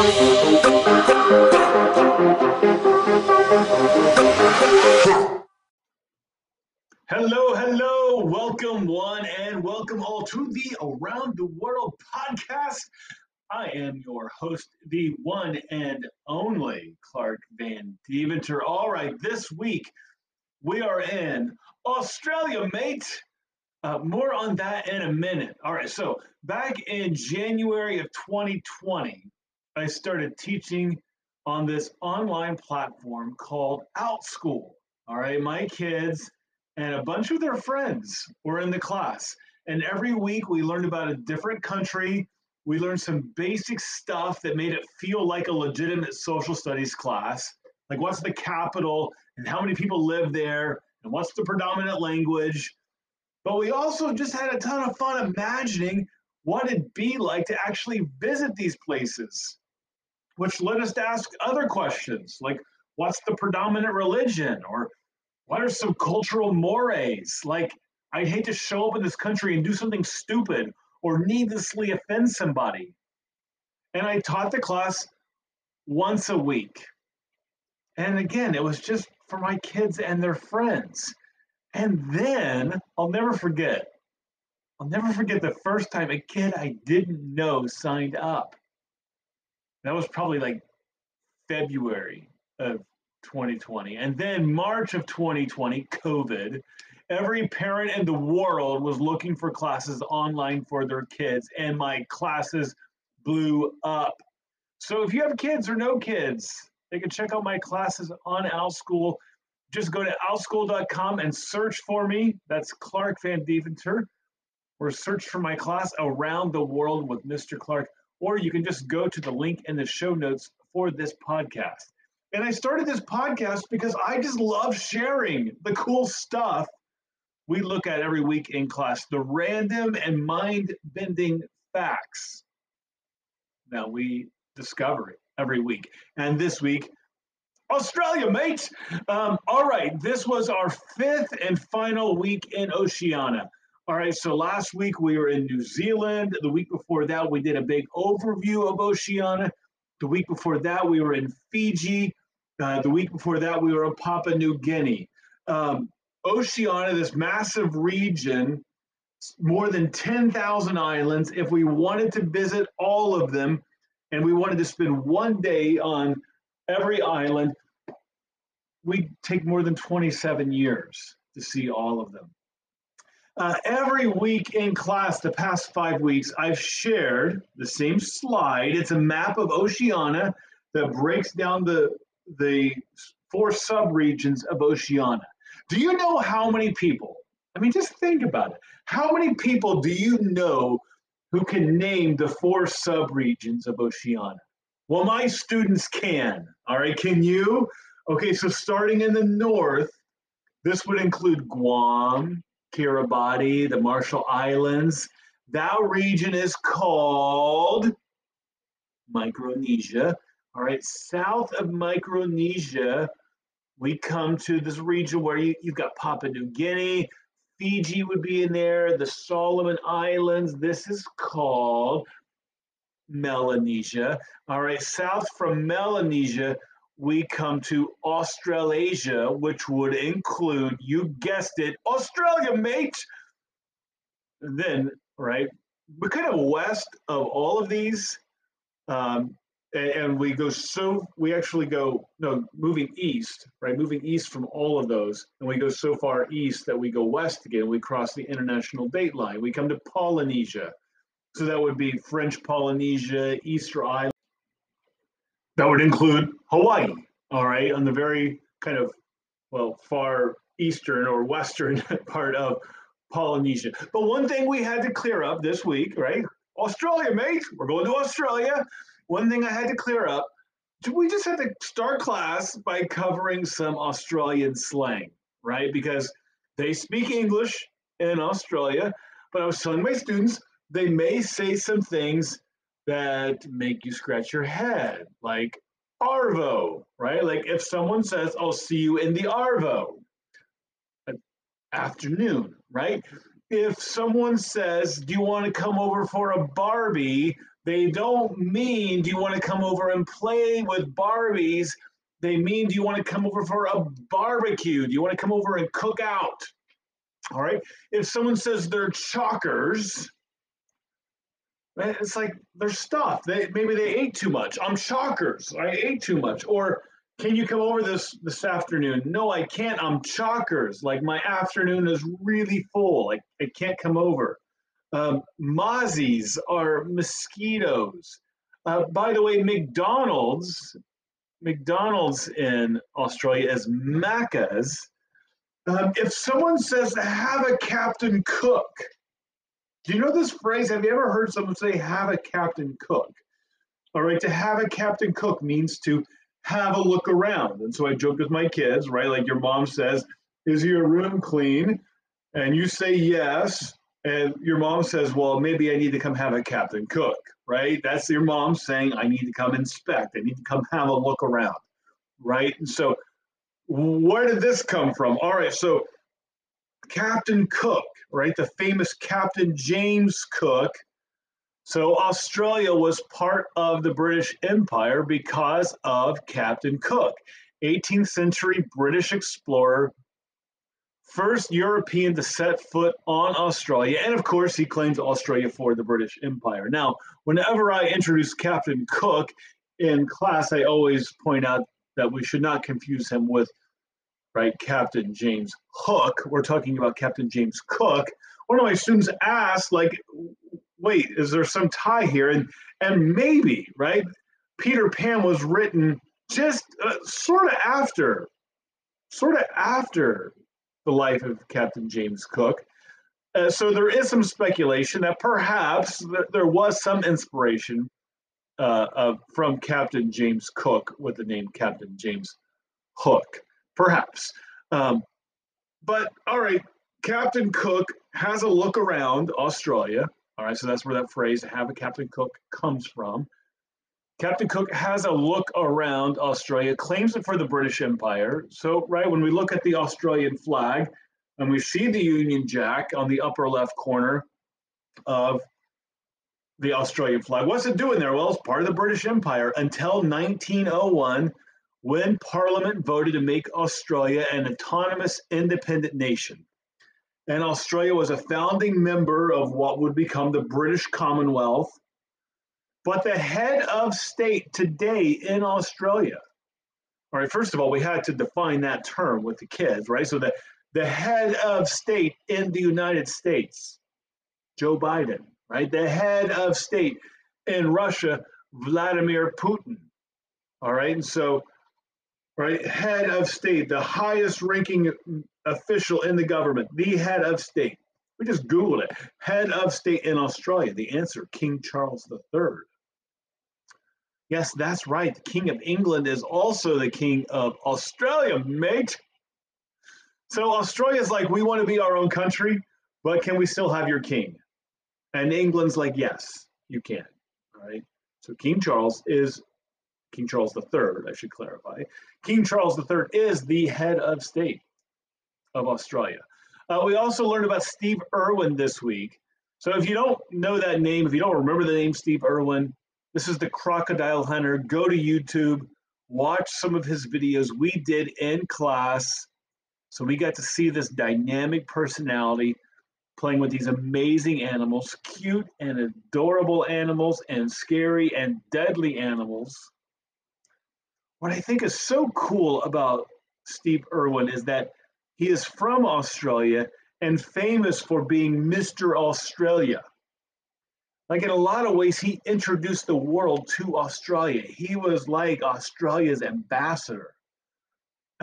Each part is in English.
Hello, hello, welcome one and welcome all to the Around the World podcast. I am your host, the one and only Clark Van Deventer. All right, this week we are in Australia, mate. Uh, more on that in a minute. All right, so back in January of 2020, I started teaching on this online platform called OutSchool. All right, my kids and a bunch of their friends were in the class. And every week we learned about a different country. We learned some basic stuff that made it feel like a legitimate social studies class. Like what's the capital and how many people live there and what's the predominant language. But we also just had a ton of fun imagining what it'd be like to actually visit these places, which led us to ask other questions like what's the predominant religion or what are some cultural mores? Like, I'd hate to show up in this country and do something stupid or needlessly offend somebody. And I taught the class once a week. And again, it was just for my kids and their friends. And then I'll never forget, I'll never forget the first time a kid I didn't know signed up. That was probably like February of 2020. And then March of 2020, COVID, every parent in the world was looking for classes online for their kids, and my classes blew up. So if you have kids or no kids, they can check out my classes on OutSchool. Just go to outschool.com and search for me. That's Clark Van Deventer. Or search for my class Around the World with Mr. Clark. Or you can just go to the link in the show notes for this podcast. And I started this podcast because I just love sharing the cool stuff we look at every week in class, the random and mind bending facts that we discover every week. And this week, Australia, mate. Um, all right, this was our fifth and final week in Oceania. All right, so last week we were in New Zealand. The week before that, we did a big overview of Oceania. The week before that, we were in Fiji. Uh, the week before that, we were in Papua New Guinea. Um, Oceania, this massive region, more than 10,000 islands. If we wanted to visit all of them and we wanted to spend one day on every island, we'd take more than 27 years to see all of them. Uh, every week in class, the past five weeks, I've shared the same slide. It's a map of Oceania that breaks down the the four subregions of Oceania. Do you know how many people? I mean, just think about it. How many people do you know who can name the four subregions of Oceania? Well, my students can. All right, can you? Okay, so starting in the north, this would include Guam, Kiribati, the Marshall Islands. That region is called Micronesia. All right, south of Micronesia, we come to this region where you, you've got Papua New Guinea, Fiji would be in there, the Solomon Islands. This is called Melanesia. All right, south from Melanesia, we come to Australasia, which would include, you guessed it, Australia, mate. Then, right, we're kind of west of all of these. Um, and, and we go so we actually go no moving east right moving east from all of those and we go so far east that we go west again we cross the international date line we come to polynesia so that would be french polynesia easter island that would include hawaii all right on the very kind of well far eastern or western part of polynesia. But one thing we had to clear up this week right? Australia mate we're going to australia. One thing I had to clear up we just had to start class by covering some Australian slang, right? Because they speak English in Australia, but I was telling my students they may say some things that make you scratch your head, like Arvo, right? Like if someone says, I'll see you in the Arvo, uh, afternoon, right? If someone says, Do you want to come over for a Barbie? They don't mean, do you want to come over and play with Barbies? They mean, do you want to come over for a barbecue? Do you want to come over and cook out? All right. If someone says they're chalkers, it's like they're stuff. They maybe they ate too much. I'm chalkers. I ate too much. Or can you come over this this afternoon? No, I can't. I'm chalkers. Like my afternoon is really full. Like I can't come over. Um, mozzies are mosquitoes. Uh, by the way, McDonald's, McDonald's in Australia is Macca's. Um, if someone says have a Captain Cook, do you know this phrase? Have you ever heard someone say have a Captain Cook? All right, to have a Captain Cook means to have a look around. And so I joke with my kids, right? Like your mom says, Is your room clean? And you say yes. And your mom says, Well, maybe I need to come have a Captain Cook, right? That's your mom saying, I need to come inspect. I need to come have a look around, right? And so, where did this come from? All right, so Captain Cook, right? The famous Captain James Cook so Australia was part of the British Empire because of Captain Cook, 18th century British explorer, first European to set foot on Australia. And of course, he claims Australia for the British Empire. Now, whenever I introduce Captain Cook in class, I always point out that we should not confuse him with right Captain James Hook. We're talking about Captain James Cook. One of my students asked, like, wait, is there some tie here? And and maybe right, Peter Pan was written just uh, sort of after, sort of after the life of Captain James Cook. Uh, so there is some speculation that perhaps th- there was some inspiration uh, from Captain James Cook with the name Captain James Hook, perhaps. Um, but all right, Captain Cook has a look around Australia all right, so that's where that phrase, have a Captain Cook, comes from. Captain Cook has a look around Australia, claims it for the British Empire. So, right, when we look at the Australian flag and we see the Union Jack on the upper left corner of the Australian flag, what's it doing there? Well, it's part of the British Empire until 1901 when Parliament voted to make Australia an autonomous independent nation and Australia was a founding member of what would become the British Commonwealth. But the head of state today in Australia, all right, first of all, we had to define that term with the kids, right? So the, the head of state in the United States, Joe Biden, right? The head of state in Russia, Vladimir Putin, all right? And so, right, head of state, the highest ranking official in the government, the head of state. We just Googled it. Head of state in Australia. The answer King Charles III. Yes, that's right. The King of England is also the King of Australia, mate. So Australia's like, we want to be our own country, but can we still have your king? And England's like, yes, you can. All right. So King Charles is King Charles III, I should clarify. King Charles III is the head of state of Australia. Uh, we also learned about Steve Irwin this week. So if you don't know that name, if you don't remember the name Steve Irwin, this is the crocodile hunter. Go to YouTube, watch some of his videos we did in class. So we got to see this dynamic personality playing with these amazing animals, cute and adorable animals, and scary and deadly animals. What I think is so cool about Steve Irwin is that he is from Australia and famous for being Mr. Australia. Like in a lot of ways, he introduced the world to Australia. He was like Australia's ambassador.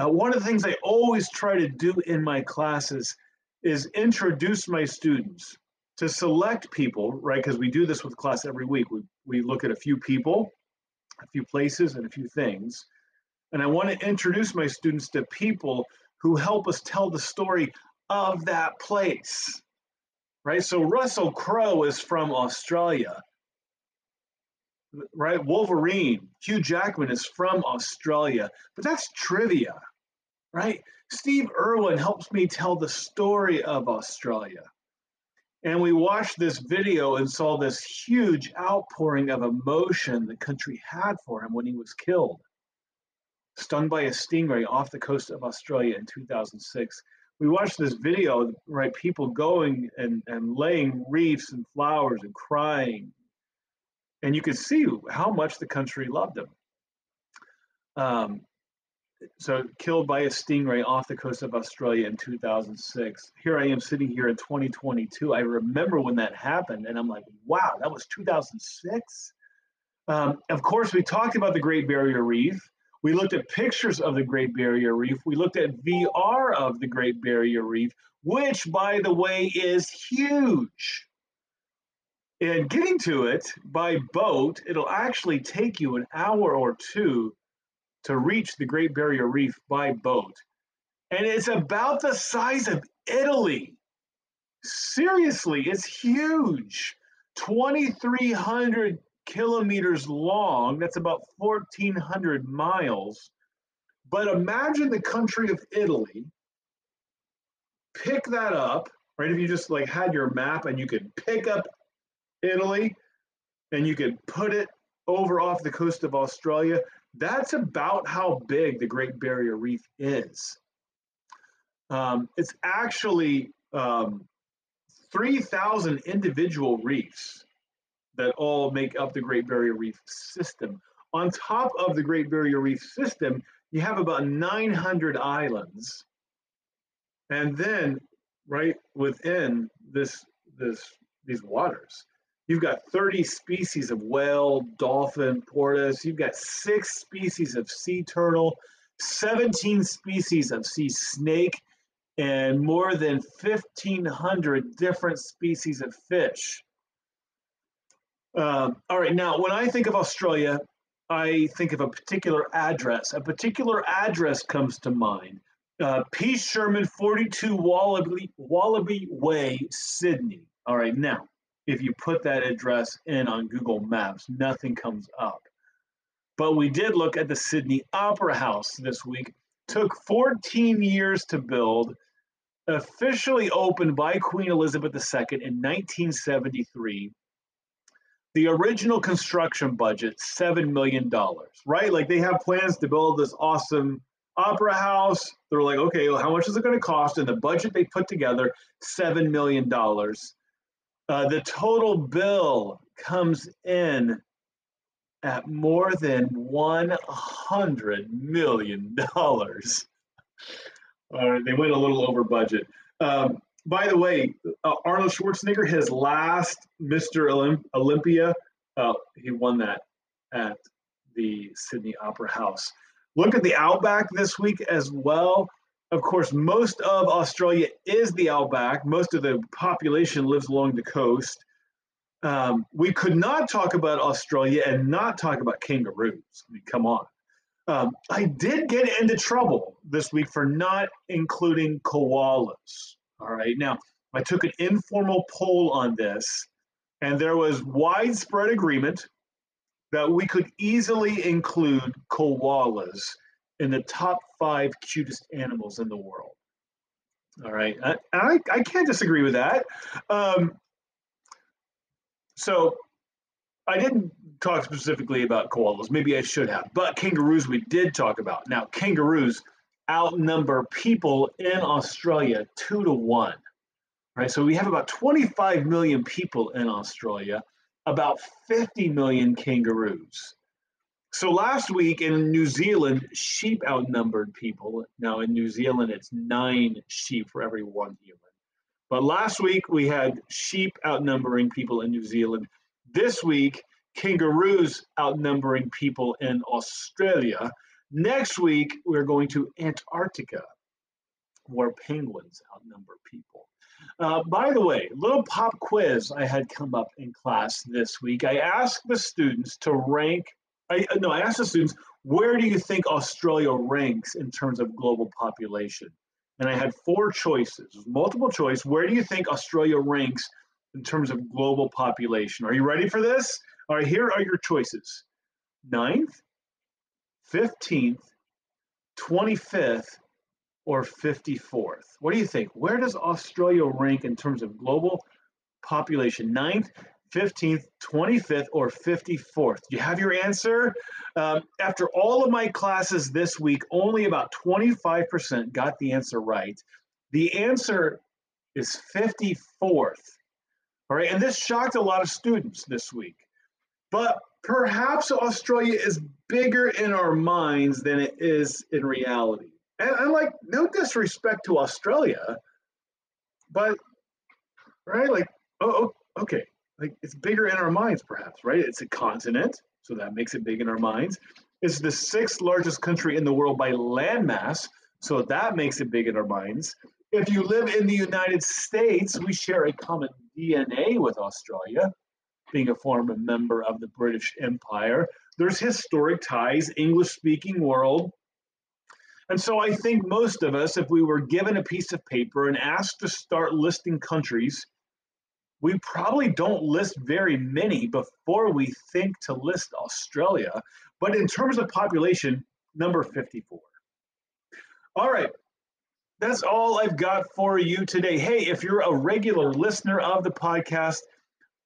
Uh, one of the things I always try to do in my classes is introduce my students to select people, right? Because we do this with class every week. We, we look at a few people, a few places, and a few things. And I want to introduce my students to people who help us tell the story of that place. Right? So Russell Crowe is from Australia. Right? Wolverine, Hugh Jackman is from Australia. But that's trivia. Right? Steve Irwin helps me tell the story of Australia. And we watched this video and saw this huge outpouring of emotion the country had for him when he was killed, stung by a stingray off the coast of Australia in 2006. We watched this video, right? People going and, and laying wreaths and flowers and crying. And you could see how much the country loved him. Um, so killed by a stingray off the coast of Australia in 2006. Here I am sitting here in 2022. I remember when that happened, and I'm like, wow, that was 2006. Um, of course, we talked about the Great Barrier Reef. We looked at pictures of the Great Barrier Reef. We looked at VR of the Great Barrier Reef, which, by the way, is huge. And getting to it by boat, it'll actually take you an hour or two to reach the Great Barrier Reef by boat. And it's about the size of Italy. Seriously, it's huge. 2,300 kilometers long. That's about 1,400 miles. But imagine the country of Italy. Pick that up, right? If you just like had your map and you could pick up Italy and you could put it over off the coast of Australia, that's about how big the Great Barrier Reef is. Um, it's actually um, 3,000 individual reefs that all make up the Great Barrier Reef system. On top of the Great Barrier Reef system, you have about 900 islands. And then right within this, this, these waters, You've got 30 species of whale, dolphin, porpoise. You've got six species of sea turtle, 17 species of sea snake, and more than 1,500 different species of fish. Um, all right, now when I think of Australia, I think of a particular address. A particular address comes to mind. Uh, P. Sherman, 42 Wallaby, Wallaby Way, Sydney. All right, now if you put that address in on Google Maps, nothing comes up. But we did look at the Sydney Opera House this week. Took 14 years to build, officially opened by Queen Elizabeth II in 1973. The original construction budget, $7 million, right? Like they have plans to build this awesome opera house. They're like, okay, well, how much is it going to cost? And the budget they put together, $7 million. Uh, the total bill comes in at more than $100 million. Uh, they went a little over budget. Um, by the way, uh, Arnold Schwarzenegger, his last Mr. Olymp- Olympia, uh, he won that at the Sydney Opera House. Look at the Outback this week as well. Of course, most of Australia is the outback. Most of the population lives along the coast. Um, we could not talk about Australia and not talk about kangaroos. I mean, come on. Um, I did get into trouble this week for not including koalas. All right. Now, I took an informal poll on this, and there was widespread agreement that we could easily include koalas in the top five cutest animals in the world. All right, I, I, I can't disagree with that. Um, so I didn't talk specifically about koalas. Maybe I should have, but kangaroos we did talk about. Now, kangaroos outnumber people in Australia two to one. Right, so we have about 25 million people in Australia, about 50 million kangaroos. So last week in New Zealand, sheep outnumbered people. Now in New Zealand, it's nine sheep for every one human. But last week we had sheep outnumbering people in New Zealand. This week, kangaroos outnumbering people in Australia. Next week, we're going to Antarctica, where penguins outnumber people. Uh, by the way, little pop quiz I had come up in class this week. I asked the students to rank I uh, no, I asked the students, where do you think Australia ranks in terms of global population? And I had four choices, multiple choice. Where do you think Australia ranks in terms of global population? Are you ready for this? All right, here are your choices: ninth, fifteenth, twenty-fifth, or fifty-fourth. What do you think? Where does Australia rank in terms of global population? Ninth, 15th, 25th, or 54th? Do you have your answer? Um, after all of my classes this week, only about 25% got the answer right. The answer is 54th. All right, and this shocked a lot of students this week. But perhaps Australia is bigger in our minds than it is in reality. And I like no disrespect to Australia, but right, like, oh, oh, okay, like it's bigger in our minds, perhaps, right? It's a continent, so that makes it big in our minds. It's the sixth largest country in the world by landmass, so that makes it big in our minds. If you live in the United States, we share a common DNA with Australia, being a former member of the British Empire. There's historic ties, English speaking world. And so I think most of us, if we were given a piece of paper and asked to start listing countries, we probably don't list very many before we think to list Australia. But in terms of population, number 54. All right, that's all I've got for you today. Hey, if you're a regular listener of the podcast,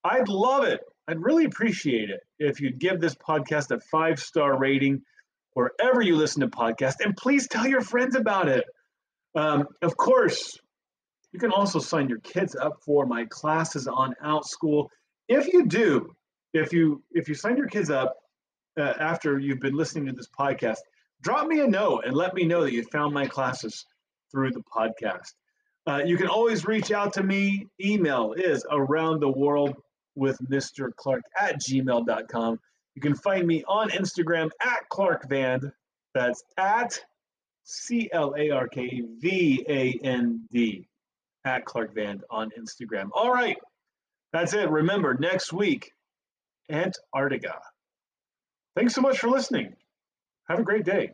I'd love it. I'd really appreciate it if you'd give this podcast a five star rating wherever you listen to podcasts, and please tell your friends about it. Um, of course, you can also sign your kids up for my classes on Outschool. If you do, if you if you sign your kids up uh, after you've been listening to this podcast, drop me a note and let me know that you found my classes through the podcast. Uh, you can always reach out to me. Email is around the world with Mr. Clark at gmail.com. You can find me on Instagram at Clark Vand. That's at C L A R K V A N D at Clark Vand on Instagram. All right, that's it. Remember, next week, Antarctica. Thanks so much for listening. Have a great day.